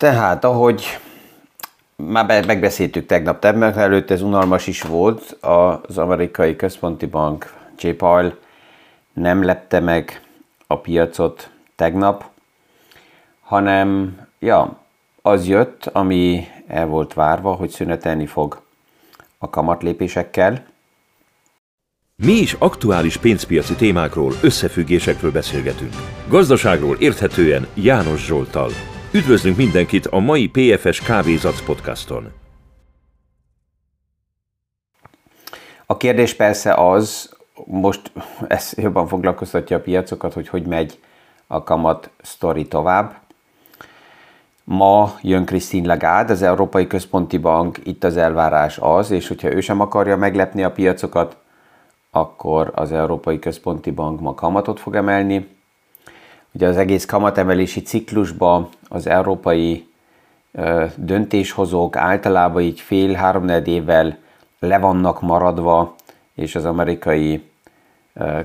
Tehát, ahogy már megbeszéltük tegnap, tegnap előtt ez unalmas is volt, az amerikai központi bank J. Powell nem lepte meg a piacot tegnap, hanem ja, az jött, ami el volt várva, hogy szünetelni fog a kamatlépésekkel. Mi is aktuális pénzpiaci témákról, összefüggésekről beszélgetünk. Gazdaságról érthetően János Zsoltal. Üdvözlünk mindenkit a mai PFS Kávézac podcaston. A kérdés persze az, most ez jobban foglalkoztatja a piacokat, hogy hogy megy a kamat sztori tovább. Ma jön Christine Lagarde, az Európai Központi Bank, itt az elvárás az, és hogyha ő sem akarja meglepni a piacokat, akkor az Európai Központi Bank ma kamatot fog emelni. Ugye az egész kamatemelési ciklusban az európai döntéshozók általában így fél-három évvel le vannak maradva, és az amerikai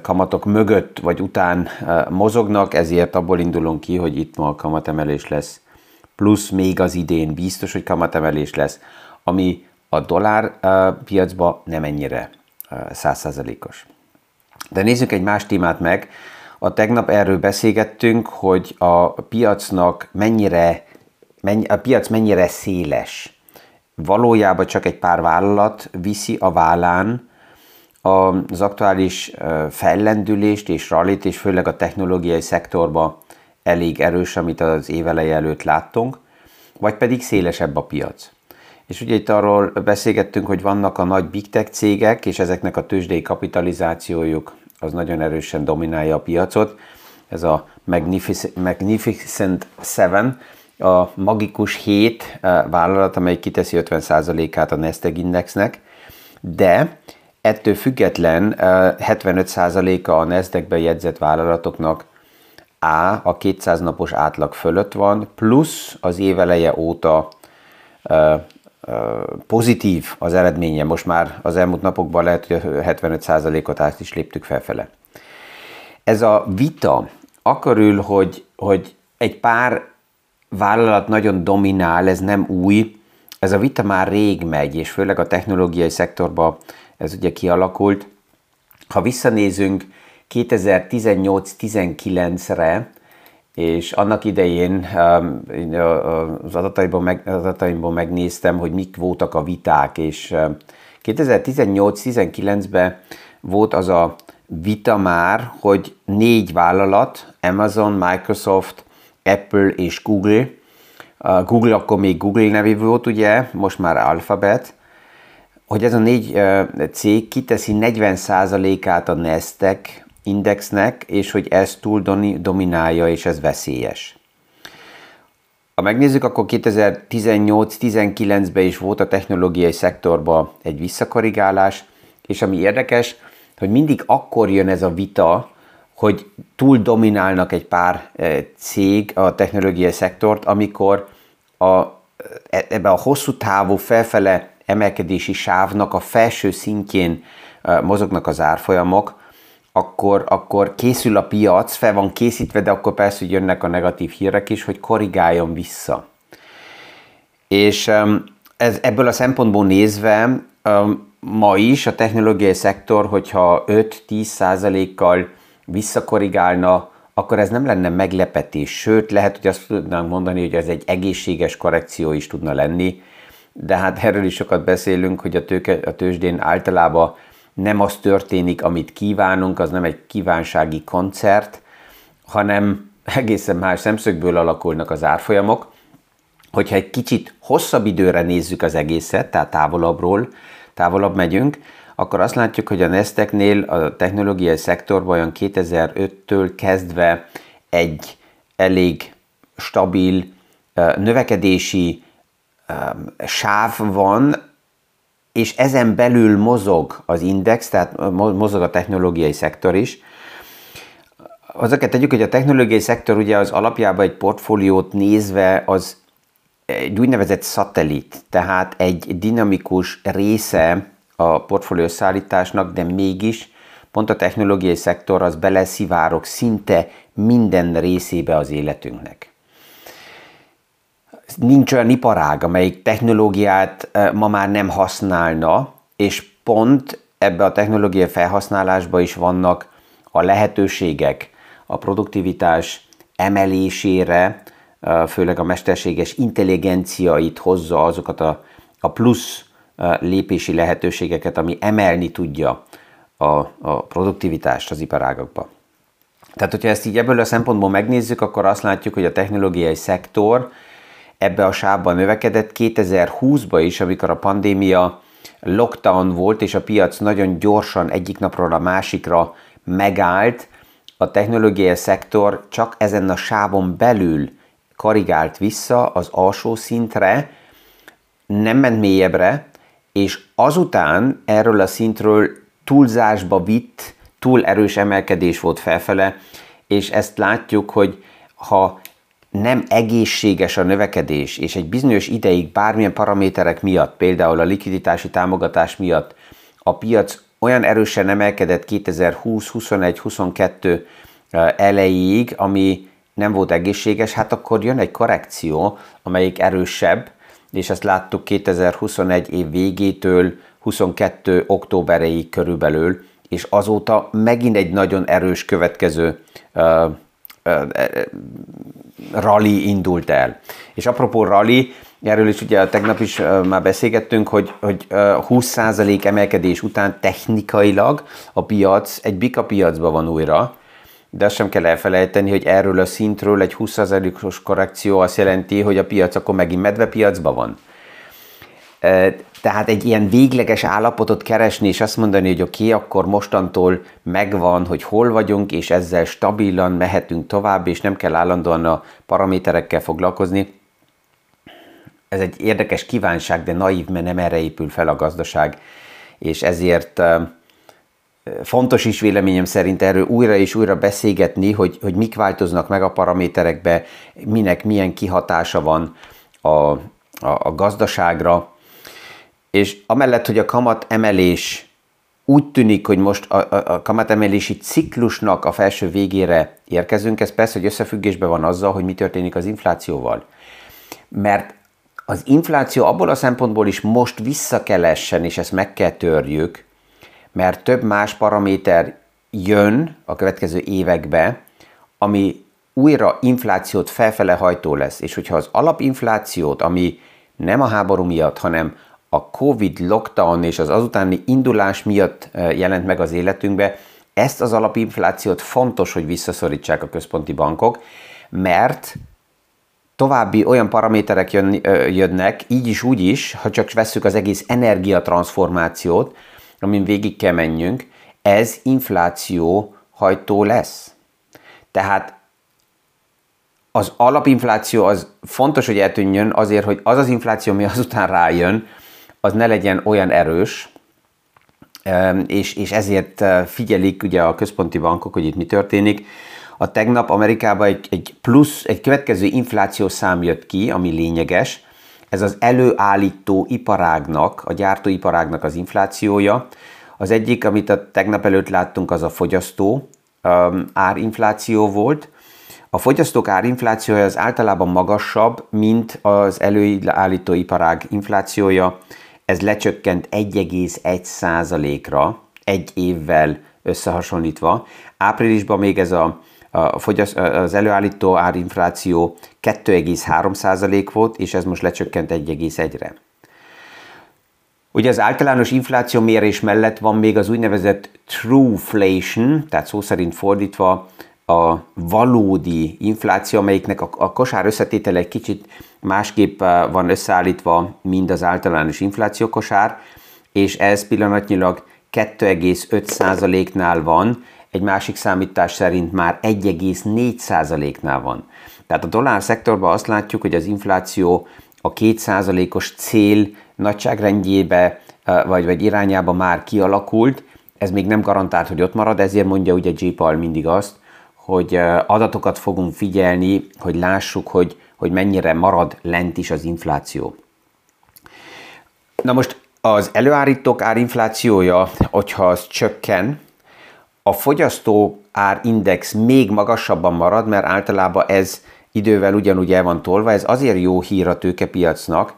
kamatok mögött vagy után mozognak, ezért abból indulunk ki, hogy itt ma kamatemelés lesz. Plusz még az idén biztos, hogy kamatemelés lesz, ami a dollár piacba nem ennyire százszázalékos. De nézzük egy más témát meg. A tegnap erről beszélgettünk, hogy a piacnak mennyire, mennyi, a piac mennyire széles. Valójában csak egy pár vállalat viszi a vállán az aktuális fellendülést és rallit, és főleg a technológiai szektorba elég erős, amit az éveleje előtt láttunk, vagy pedig szélesebb a piac. És ugye itt arról beszélgettünk, hogy vannak a nagy big tech cégek, és ezeknek a tőzsdei kapitalizációjuk az nagyon erősen dominálja a piacot. Ez a Magnificent, Magnificent Seven, a magikus 7 eh, vállalat, amely kiteszi 50%-át a Nasdaq Indexnek, de ettől független 75%-a eh, a Nasdaq-ben jegyzett vállalatoknak A, a 200 napos átlag fölött van, plusz az éveleje óta eh, pozitív az eredménye. Most már az elmúlt napokban lehet, hogy a 75%-ot át is léptük felfele. Ez a vita akarül, hogy, hogy egy pár vállalat nagyon dominál, ez nem új, ez a vita már rég megy, és főleg a technológiai szektorban ez ugye kialakult. Ha visszanézünk 2018-19-re, és annak idején um, az adataimból, meg, adataimból megnéztem, hogy mik voltak a viták, és 2018-19-ben um, volt az a vita már, hogy négy vállalat, Amazon, Microsoft, Apple és Google, Google akkor még Google nevű volt, ugye, most már Alphabet, hogy ez a négy cég kiteszi 40%-át a Nasdaq indexnek, és hogy ez túl dominálja, és ez veszélyes. Ha megnézzük, akkor 2018-19-ben is volt a technológiai szektorban egy visszakorrigálás, és ami érdekes, hogy mindig akkor jön ez a vita, hogy túl dominálnak egy pár eh, cég a technológiai szektort, amikor a, e, ebbe a hosszú távú felfele emelkedési sávnak a felső szintjén eh, mozognak az árfolyamok, akkor, akkor készül a piac, fel van készítve, de akkor persze, hogy jönnek a negatív hírek is, hogy korrigáljon vissza. És ez, ebből a szempontból nézve ma is a technológiai szektor, hogyha 5-10 százalékkal visszakorrigálna, akkor ez nem lenne meglepetés. Sőt, lehet, hogy azt tudnánk mondani, hogy ez egy egészséges korrekció is tudna lenni, de hát erről is sokat beszélünk, hogy a, tőke, a tőzsdén általában nem az történik, amit kívánunk, az nem egy kívánsági koncert, hanem egészen más szemszögből alakulnak az árfolyamok. Hogyha egy kicsit hosszabb időre nézzük az egészet, tehát távolabbról, távolabb megyünk, akkor azt látjuk, hogy a Nesteknél a technológiai szektorban olyan 2005-től kezdve egy elég stabil növekedési sáv van, és ezen belül mozog az index, tehát mozog a technológiai szektor is. Azokat tegyük, hogy a technológiai szektor ugye az alapjában egy portfóliót nézve az egy úgynevezett szatellit, tehát egy dinamikus része a portfólió szállításnak, de mégis pont a technológiai szektor az beleszivárok szinte minden részébe az életünknek. Nincs olyan iparág, amelyik technológiát ma már nem használna, és pont ebbe a technológia felhasználásba is vannak a lehetőségek a produktivitás emelésére, főleg a mesterséges intelligencia itt hozza azokat a, a plusz lépési lehetőségeket, ami emelni tudja a, a produktivitást az iparágakba. Tehát, hogyha ezt így ebből a szempontból megnézzük, akkor azt látjuk, hogy a technológiai szektor ebbe a sávban növekedett. 2020-ban is, amikor a pandémia lockdown volt, és a piac nagyon gyorsan egyik napról a másikra megállt, a technológiai szektor csak ezen a sávon belül karigált vissza az alsó szintre, nem ment mélyebbre, és azután erről a szintről túlzásba vitt, túl erős emelkedés volt felfele, és ezt látjuk, hogy ha nem egészséges a növekedés, és egy bizonyos ideig bármilyen paraméterek miatt, például a likviditási támogatás miatt a piac olyan erősen emelkedett 2020, 21, 22 elejéig, ami nem volt egészséges, hát akkor jön egy korrekció, amelyik erősebb, és ezt láttuk 2021 év végétől 22 októbereig körülbelül, és azóta megint egy nagyon erős következő rally indult el. És apropó rally, erről is ugye tegnap is már beszélgettünk, hogy, hogy uh, 20% emelkedés után technikailag a piac egy bika piacban van újra, de azt sem kell elfelejteni, hogy erről a szintről egy 20%-os korrekció azt jelenti, hogy a piac akkor megint medvepiacban van. Tehát egy ilyen végleges állapotot keresni, és azt mondani, hogy oké, okay, akkor mostantól megvan, hogy hol vagyunk, és ezzel stabilan mehetünk tovább, és nem kell állandóan a paraméterekkel foglalkozni. Ez egy érdekes kívánság, de naív, mert nem erre épül fel a gazdaság, és ezért fontos is véleményem szerint erről újra és újra beszélgetni, hogy, hogy mik változnak meg a paraméterekbe, minek milyen kihatása van a, a, a gazdaságra, és amellett, hogy a kamat emelés úgy tűnik, hogy most a, a, a kamatemelési ciklusnak a felső végére érkezünk, ez persze, hogy összefüggésben van azzal, hogy mi történik az inflációval. Mert az infláció abból a szempontból is most vissza kell essen, és ezt meg kell törjük, mert több más paraméter jön a következő évekbe, ami újra inflációt felfele hajtó lesz. És hogyha az alapinflációt, ami nem a háború miatt, hanem a Covid lockdown és az azutáni indulás miatt jelent meg az életünkbe, ezt az alapinflációt fontos, hogy visszaszorítsák a központi bankok, mert további olyan paraméterek jön, jönnek, így is, úgy is, ha csak vesszük az egész energiatranszformációt, amin végig kell menjünk, ez infláció hajtó lesz. Tehát az alapinfláció az fontos, hogy eltűnjön azért, hogy az az infláció, ami azután rájön, az ne legyen olyan erős, és, és ezért figyelik ugye a központi bankok, hogy itt mi történik. A tegnap Amerikában egy, egy plusz, egy következő infláció szám jött ki, ami lényeges. Ez az előállító iparágnak, a gyártóiparágnak az inflációja. Az egyik, amit a tegnap előtt láttunk, az a fogyasztó um, árinfláció volt. A fogyasztók árinflációja az általában magasabb, mint az előállító iparág inflációja ez lecsökkent 1,1%-ra egy évvel összehasonlítva. Áprilisban még ez a, a fogyaszt, az előállító árinfláció 2,3% volt, és ez most lecsökkent 1,1-re. Ugye az általános infláció mérés mellett van még az úgynevezett trueflation, tehát szó szerint fordítva a valódi infláció, amelyiknek a, a kosár összetétele egy kicsit másképp eh, van összeállítva, mint az általános infláció kosár, és ez pillanatnyilag 2,5%-nál van, egy másik számítás szerint már 1,4%-nál van. Tehát a dollár szektorban azt látjuk, hogy az infláció a 2%-os cél nagyságrendjébe eh, vagy, vagy irányába már kialakult, ez még nem garantált, hogy ott marad, ezért mondja ugye J. Paul mindig azt, hogy adatokat fogunk figyelni, hogy lássuk, hogy, hogy mennyire marad lent is az infláció. Na most az előállítók árinflációja, hogyha az csökken, a fogyasztó árindex még magasabban marad, mert általában ez idővel ugyanúgy el van tolva. Ez azért jó hír a tőkepiacnak,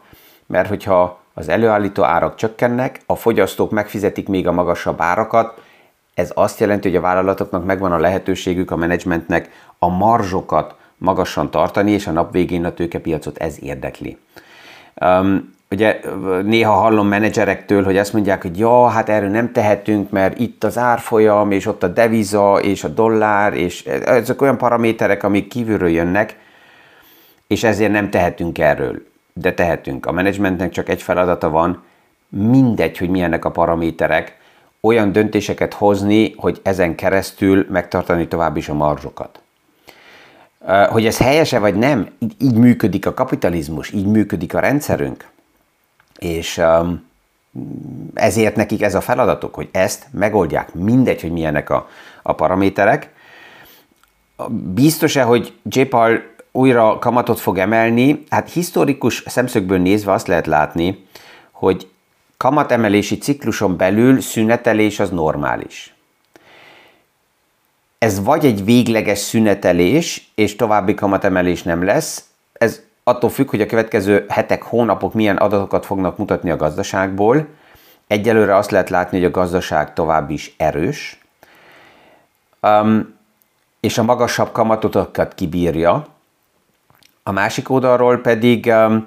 mert hogyha az előállító árak csökkennek, a fogyasztók megfizetik még a magasabb árakat, ez azt jelenti, hogy a vállalatoknak megvan a lehetőségük, a menedzsmentnek a marzsokat magasan tartani, és a nap végén a tőkepiacot ez érdekli. Um, ugye néha hallom menedzserektől, hogy azt mondják, hogy ja, hát erről nem tehetünk, mert itt az árfolyam, és ott a deviza, és a dollár, és ezek olyan paraméterek, amik kívülről jönnek, és ezért nem tehetünk erről. De tehetünk. A menedzsmentnek csak egy feladata van, mindegy, hogy milyenek a paraméterek, olyan döntéseket hozni, hogy ezen keresztül megtartani tovább is a marzsokat. Hogy ez helyese vagy nem, így, működik a kapitalizmus, így működik a rendszerünk. És ezért nekik ez a feladatuk, hogy ezt megoldják. Mindegy, hogy milyenek a, a paraméterek. Biztos-e, hogy J. Paul újra kamatot fog emelni? Hát historikus szemszögből nézve azt lehet látni, hogy kamatemelési cikluson belül szünetelés az normális. Ez vagy egy végleges szünetelés, és további kamatemelés nem lesz, ez attól függ, hogy a következő hetek, hónapok milyen adatokat fognak mutatni a gazdaságból. Egyelőre azt lehet látni, hogy a gazdaság tovább is erős, um, és a magasabb kamatotokat kibírja. A másik oldalról pedig um,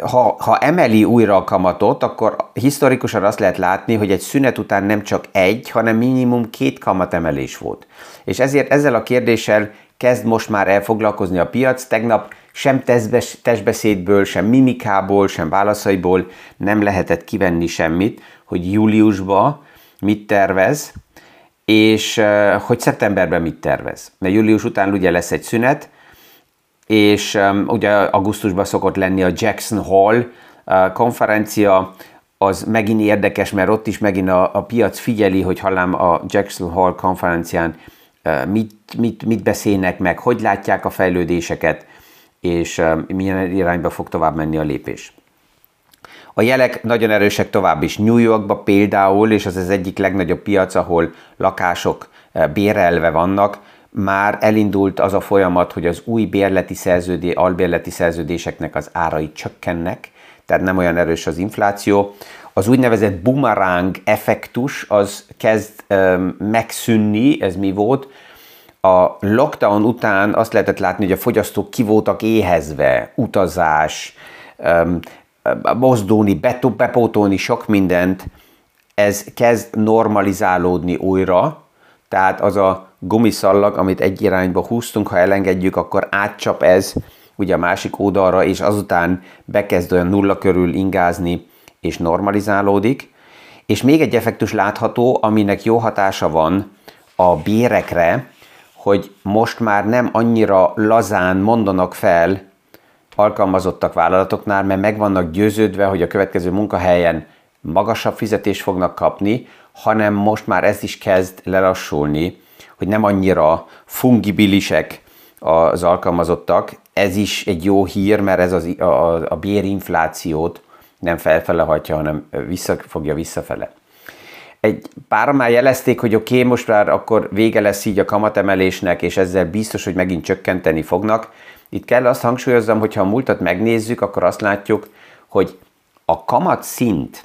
ha, ha emeli újra a kamatot, akkor historikusan azt lehet látni, hogy egy szünet után nem csak egy, hanem minimum két kamatemelés volt. És ezért ezzel a kérdéssel kezd most már elfoglalkozni a piac. Tegnap sem testbeszédből, sem mimikából, sem válaszaiból nem lehetett kivenni semmit, hogy júliusban mit tervez, és hogy szeptemberben mit tervez. Mert július után ugye lesz egy szünet, és um, ugye augusztusban szokott lenni a Jackson Hall uh, konferencia, az megint érdekes, mert ott is megint a, a piac figyeli, hogy hallám a Jackson Hall konferencián uh, mit, mit, mit beszélnek meg, hogy látják a fejlődéseket, és um, milyen irányba fog tovább menni a lépés. A jelek nagyon erősek tovább is. New Yorkban például, és az az egyik legnagyobb piac, ahol lakások uh, bérelve vannak, már elindult az a folyamat, hogy az új bérleti szerződé, albérleti szerződéseknek az árai csökkennek, tehát nem olyan erős az infláció. Az úgynevezett boomerang effektus az kezd um, megszűnni, ez mi volt? A lockdown után azt lehetett látni, hogy a fogyasztók ki voltak éhezve, utazás, um, mozdulni, bepótolni sok mindent, ez kezd normalizálódni újra, tehát az a gumiszallag, amit egy irányba húztunk, ha elengedjük, akkor átcsap ez ugye a másik oldalra, és azután bekezd olyan nulla körül ingázni, és normalizálódik. És még egy effektus látható, aminek jó hatása van a bérekre, hogy most már nem annyira lazán mondanak fel alkalmazottak vállalatoknál, mert meg vannak győződve, hogy a következő munkahelyen magasabb fizetést fognak kapni, hanem most már ez is kezd lelassulni, hogy nem annyira fungibilisek az alkalmazottak. Ez is egy jó hír, mert ez az, a, a bérinflációt nem felfele hagyja, hanem visszafogja visszafele. Egy pár már jelezték, hogy oké, okay, most már akkor vége lesz így a kamatemelésnek, és ezzel biztos, hogy megint csökkenteni fognak. Itt kell azt hangsúlyozzam, hogy ha a múltat megnézzük, akkor azt látjuk, hogy a kamat szint,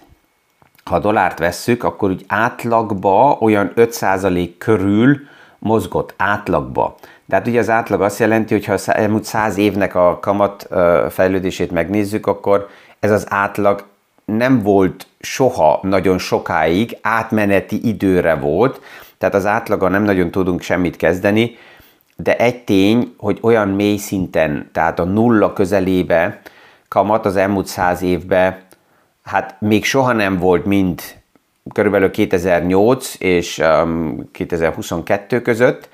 ha dollárt vesszük, akkor úgy átlagba olyan 5% körül mozgott átlagba. De hát ugye az átlag azt jelenti, hogy ha az elmúlt száz évnek a kamat fejlődését megnézzük, akkor ez az átlag nem volt soha nagyon sokáig, átmeneti időre volt, tehát az átlaga nem nagyon tudunk semmit kezdeni, de egy tény, hogy olyan mély szinten, tehát a nulla közelébe kamat az elmúlt száz évben, hát még soha nem volt mind körülbelül 2008 és 2022 um, között.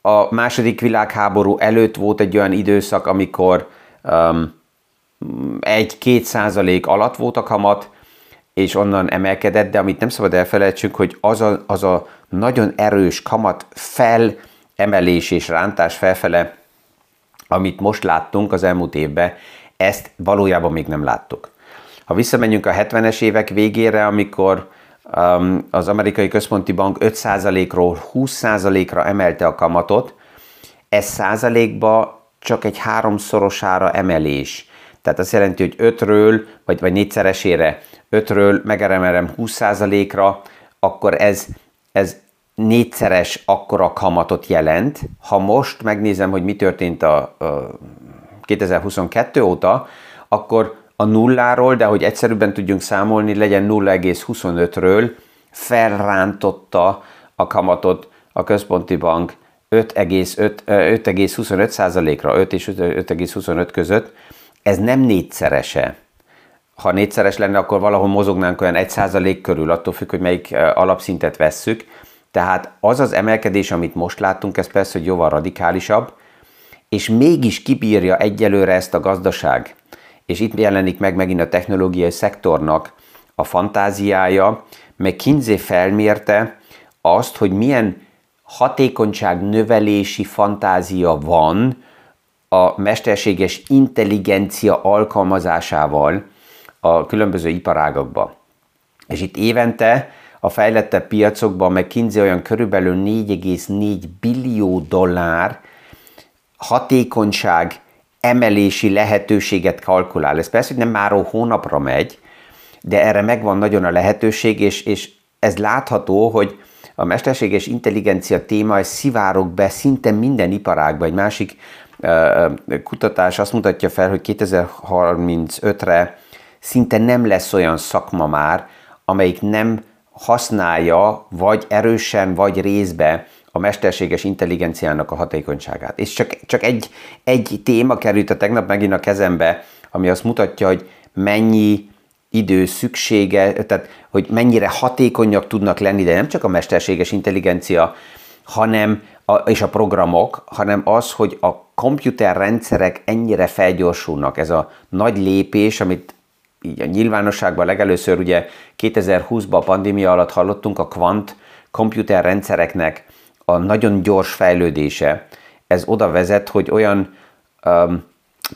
A második világháború előtt volt egy olyan időszak, amikor um, egy-két százalék alatt volt a kamat, és onnan emelkedett, de amit nem szabad elfelejtsünk, hogy az a, az a nagyon erős kamat felemelés és rántás felfele, amit most láttunk az elmúlt évben, ezt valójában még nem láttuk. Ha visszamegyünk a 70-es évek végére, amikor um, az amerikai központi bank 5%-ról 20%-ra emelte a kamatot, ez százalékba csak egy háromszorosára emelés. Tehát azt jelenti, hogy 5-ről, vagy, vagy négyszeresére 5-ről megemelem 20%-ra, akkor ez, ez négyszeres akkora kamatot jelent. Ha most megnézem, hogy mi történt a, a 2022 óta, akkor a nulláról, de hogy egyszerűbben tudjunk számolni, legyen 0,25-ről felrántotta a kamatot a központi bank 5,25%-ra, 5 és 5,25 között. Ez nem négyszerese. Ha négyszeres lenne, akkor valahol mozognánk olyan 1% körül, attól függ, hogy melyik alapszintet vesszük. Tehát az az emelkedés, amit most láttunk, ez persze, hogy jóval radikálisabb, és mégis kibírja egyelőre ezt a gazdaság. És itt jelenik meg megint a technológiai szektornak a fantáziája, meg Kinsey felmérte azt, hogy milyen hatékonyság növelési fantázia van a mesterséges intelligencia alkalmazásával a különböző iparágokban. És itt évente a fejlettebb piacokban McKinsey olyan körülbelül 4,4 billió dollár hatékonyság emelési lehetőséget kalkulál. Ez persze, hogy nem már hónapra megy, de erre megvan nagyon a lehetőség, és, és ez látható, hogy a mesterséges intelligencia téma ez szivárog be szinte minden iparágba. Egy másik kutatás azt mutatja fel, hogy 2035-re szinte nem lesz olyan szakma már, amelyik nem használja vagy erősen, vagy részbe a mesterséges intelligenciának a hatékonyságát. És csak, csak egy, egy téma került a tegnap megint a kezembe, ami azt mutatja, hogy mennyi idő szüksége, tehát hogy mennyire hatékonyak tudnak lenni, de nem csak a mesterséges intelligencia, hanem a, és a programok, hanem az, hogy a komputerrendszerek ennyire felgyorsulnak. Ez a nagy lépés, amit így a nyilvánosságban legelőször ugye 2020-ban a pandémia alatt hallottunk, a kvant komputerrendszereknek a nagyon gyors fejlődése, ez oda vezet, hogy olyan um,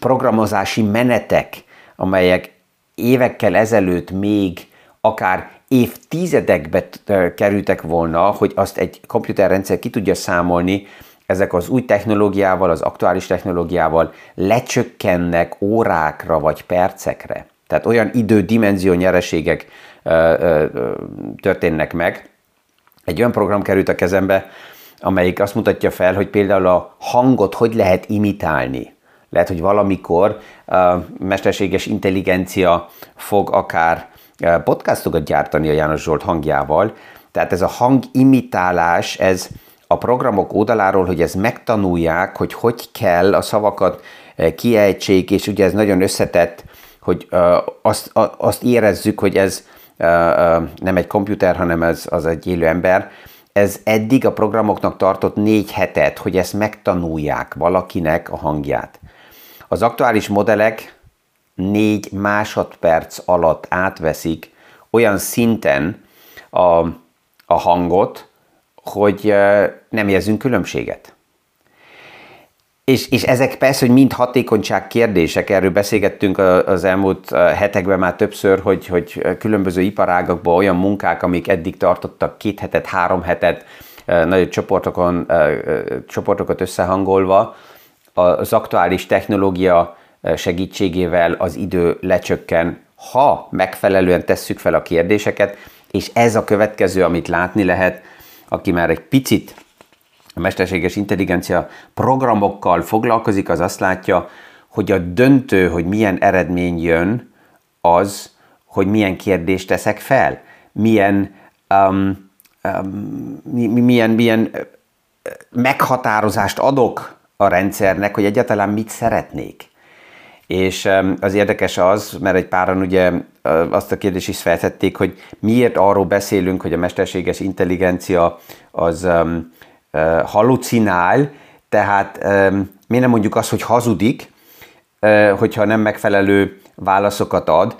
programozási menetek, amelyek évekkel ezelőtt még akár évtizedekbe kerültek volna, hogy azt egy komputerrendszer ki tudja számolni, ezek az új technológiával, az aktuális technológiával lecsökkennek órákra vagy percekre. Tehát olyan idődimenzió nyereségek ö, ö, történnek meg. Egy olyan program került a kezembe, amelyik azt mutatja fel, hogy például a hangot hogy lehet imitálni. Lehet, hogy valamikor a mesterséges intelligencia fog akár podcastokat gyártani a János Zsolt hangjával. Tehát ez a hangimitálás, ez a programok oldaláról, hogy ez megtanulják, hogy hogy kell a szavakat kiejtsék, és ugye ez nagyon összetett, hogy azt, azt érezzük, hogy ez nem egy komputer, hanem ez az egy élő ember. Ez eddig a programoknak tartott négy hetet, hogy ezt megtanulják valakinek a hangját. Az aktuális modellek négy másodperc alatt átveszik olyan szinten a, a hangot, hogy nem érzünk különbséget. És, és ezek persze, hogy mind hatékonyság kérdések, erről beszélgettünk az elmúlt hetekben már többször, hogy, hogy különböző iparágakban olyan munkák, amik eddig tartottak két hetet, három hetet, nagyobb csoportokon, csoportokat összehangolva, az aktuális technológia segítségével az idő lecsökken, ha megfelelően tesszük fel a kérdéseket, és ez a következő, amit látni lehet, aki már egy picit a mesterséges intelligencia programokkal foglalkozik, az azt látja, hogy a döntő, hogy milyen eredmény jön, az, hogy milyen kérdést teszek fel, milyen, um, um, milyen, milyen meghatározást adok a rendszernek, hogy egyáltalán mit szeretnék. És az érdekes az, mert egy páran ugye azt a kérdést is feltették, hogy miért arról beszélünk, hogy a mesterséges intelligencia az um, halucinál, tehát miért nem mondjuk azt, hogy hazudik, hogyha nem megfelelő válaszokat ad,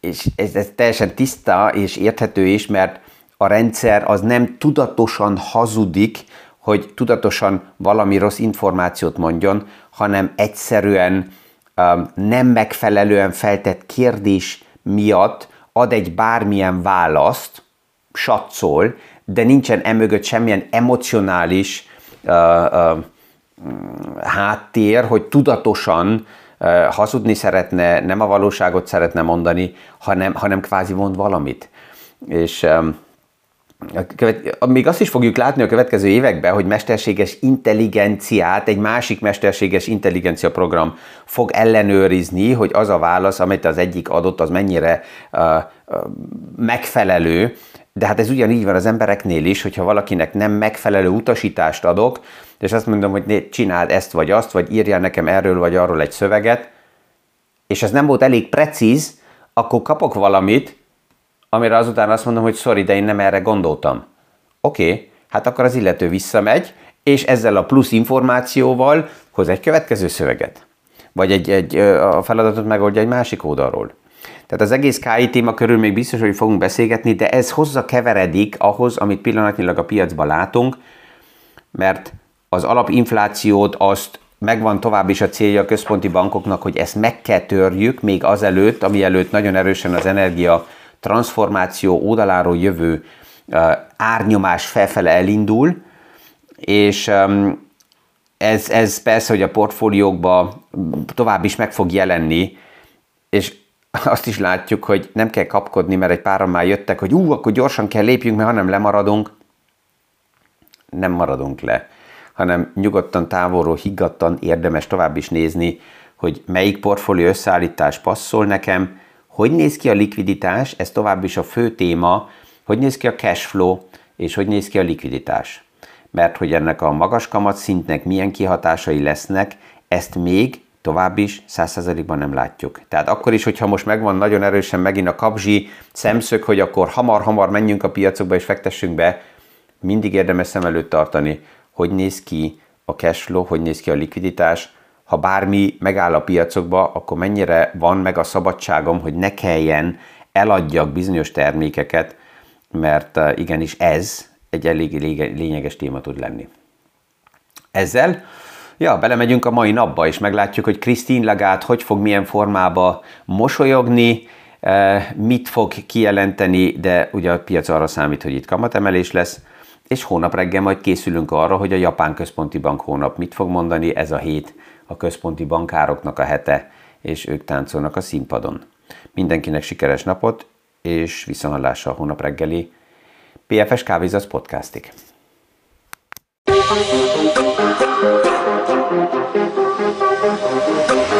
és ez, ez teljesen tiszta és érthető is, mert a rendszer az nem tudatosan hazudik, hogy tudatosan valami rossz információt mondjon, hanem egyszerűen nem megfelelően feltett kérdés miatt ad egy bármilyen választ, satszol, de nincsen emögött semmilyen emocionális uh, uh, háttér, hogy tudatosan hazudni szeretne, nem a valóságot szeretne mondani, hanem, hanem kvázi mond valamit. És még azt is fogjuk látni a következő években, hogy mesterséges intelligenciát egy másik mesterséges intelligencia program fog ellenőrizni, hogy az a válasz, amit az egyik adott, az mennyire uh, uh, megfelelő. De hát ez ugyanígy van az embereknél is, hogyha valakinek nem megfelelő utasítást adok, és azt mondom, hogy csináld ezt vagy azt, vagy írjál nekem erről vagy arról egy szöveget, és ez nem volt elég precíz, akkor kapok valamit, amire azután azt mondom, hogy sorry, de én nem erre gondoltam. Oké, okay, hát akkor az illető visszamegy, és ezzel a plusz információval hoz egy következő szöveget. Vagy egy, egy, a feladatot megoldja egy másik oldalról. Tehát az egész KI téma körül még biztos, hogy fogunk beszélgetni, de ez hozza keveredik ahhoz, amit pillanatnyilag a piacban látunk, mert az alapinflációt azt megvan tovább is a célja a központi bankoknak, hogy ezt meg kell törjük még azelőtt, ami előtt nagyon erősen az energia transformáció oldaláról jövő árnyomás felfele elindul, és ez, ez persze, hogy a portfóliókba tovább is meg fog jelenni, és azt is látjuk, hogy nem kell kapkodni, mert egy páran már jöttek, hogy ú, akkor gyorsan kell lépjünk, mert ha nem lemaradunk, nem maradunk le, hanem nyugodtan, távolról, higgadtan érdemes tovább is nézni, hogy melyik portfólió összeállítás passzol nekem, hogy néz ki a likviditás, ez tovább is a fő téma, hogy néz ki a cash flow, és hogy néz ki a likviditás. Mert hogy ennek a magas kamatszintnek milyen kihatásai lesznek, ezt még tovább is 100%-ban nem látjuk. Tehát akkor is, hogyha most megvan nagyon erősen megint a kapzsi szemszög, hogy akkor hamar-hamar menjünk a piacokba és fektessünk be, mindig érdemes szem előtt tartani, hogy néz ki a cash flow, hogy néz ki a likviditás, ha bármi megáll a piacokba, akkor mennyire van meg a szabadságom, hogy ne kelljen eladjak bizonyos termékeket, mert eh, igenis ez egy elég lényeges téma tud lenni. Ezzel Ja, belemegyünk a mai napba, és meglátjuk, hogy Christine Lagarde hogy fog milyen formába mosolyogni, eh, mit fog kijelenteni, de ugye a piac arra számít, hogy itt kamatemelés lesz, és hónap reggel majd készülünk arra, hogy a Japán Központi Bank hónap mit fog mondani, ez a hét a központi bankároknak a hete, és ők táncolnak a színpadon. Mindenkinek sikeres napot, és viszonhallásra a hónap reggeli PFS Kávézac podcastig. thank you Thank you.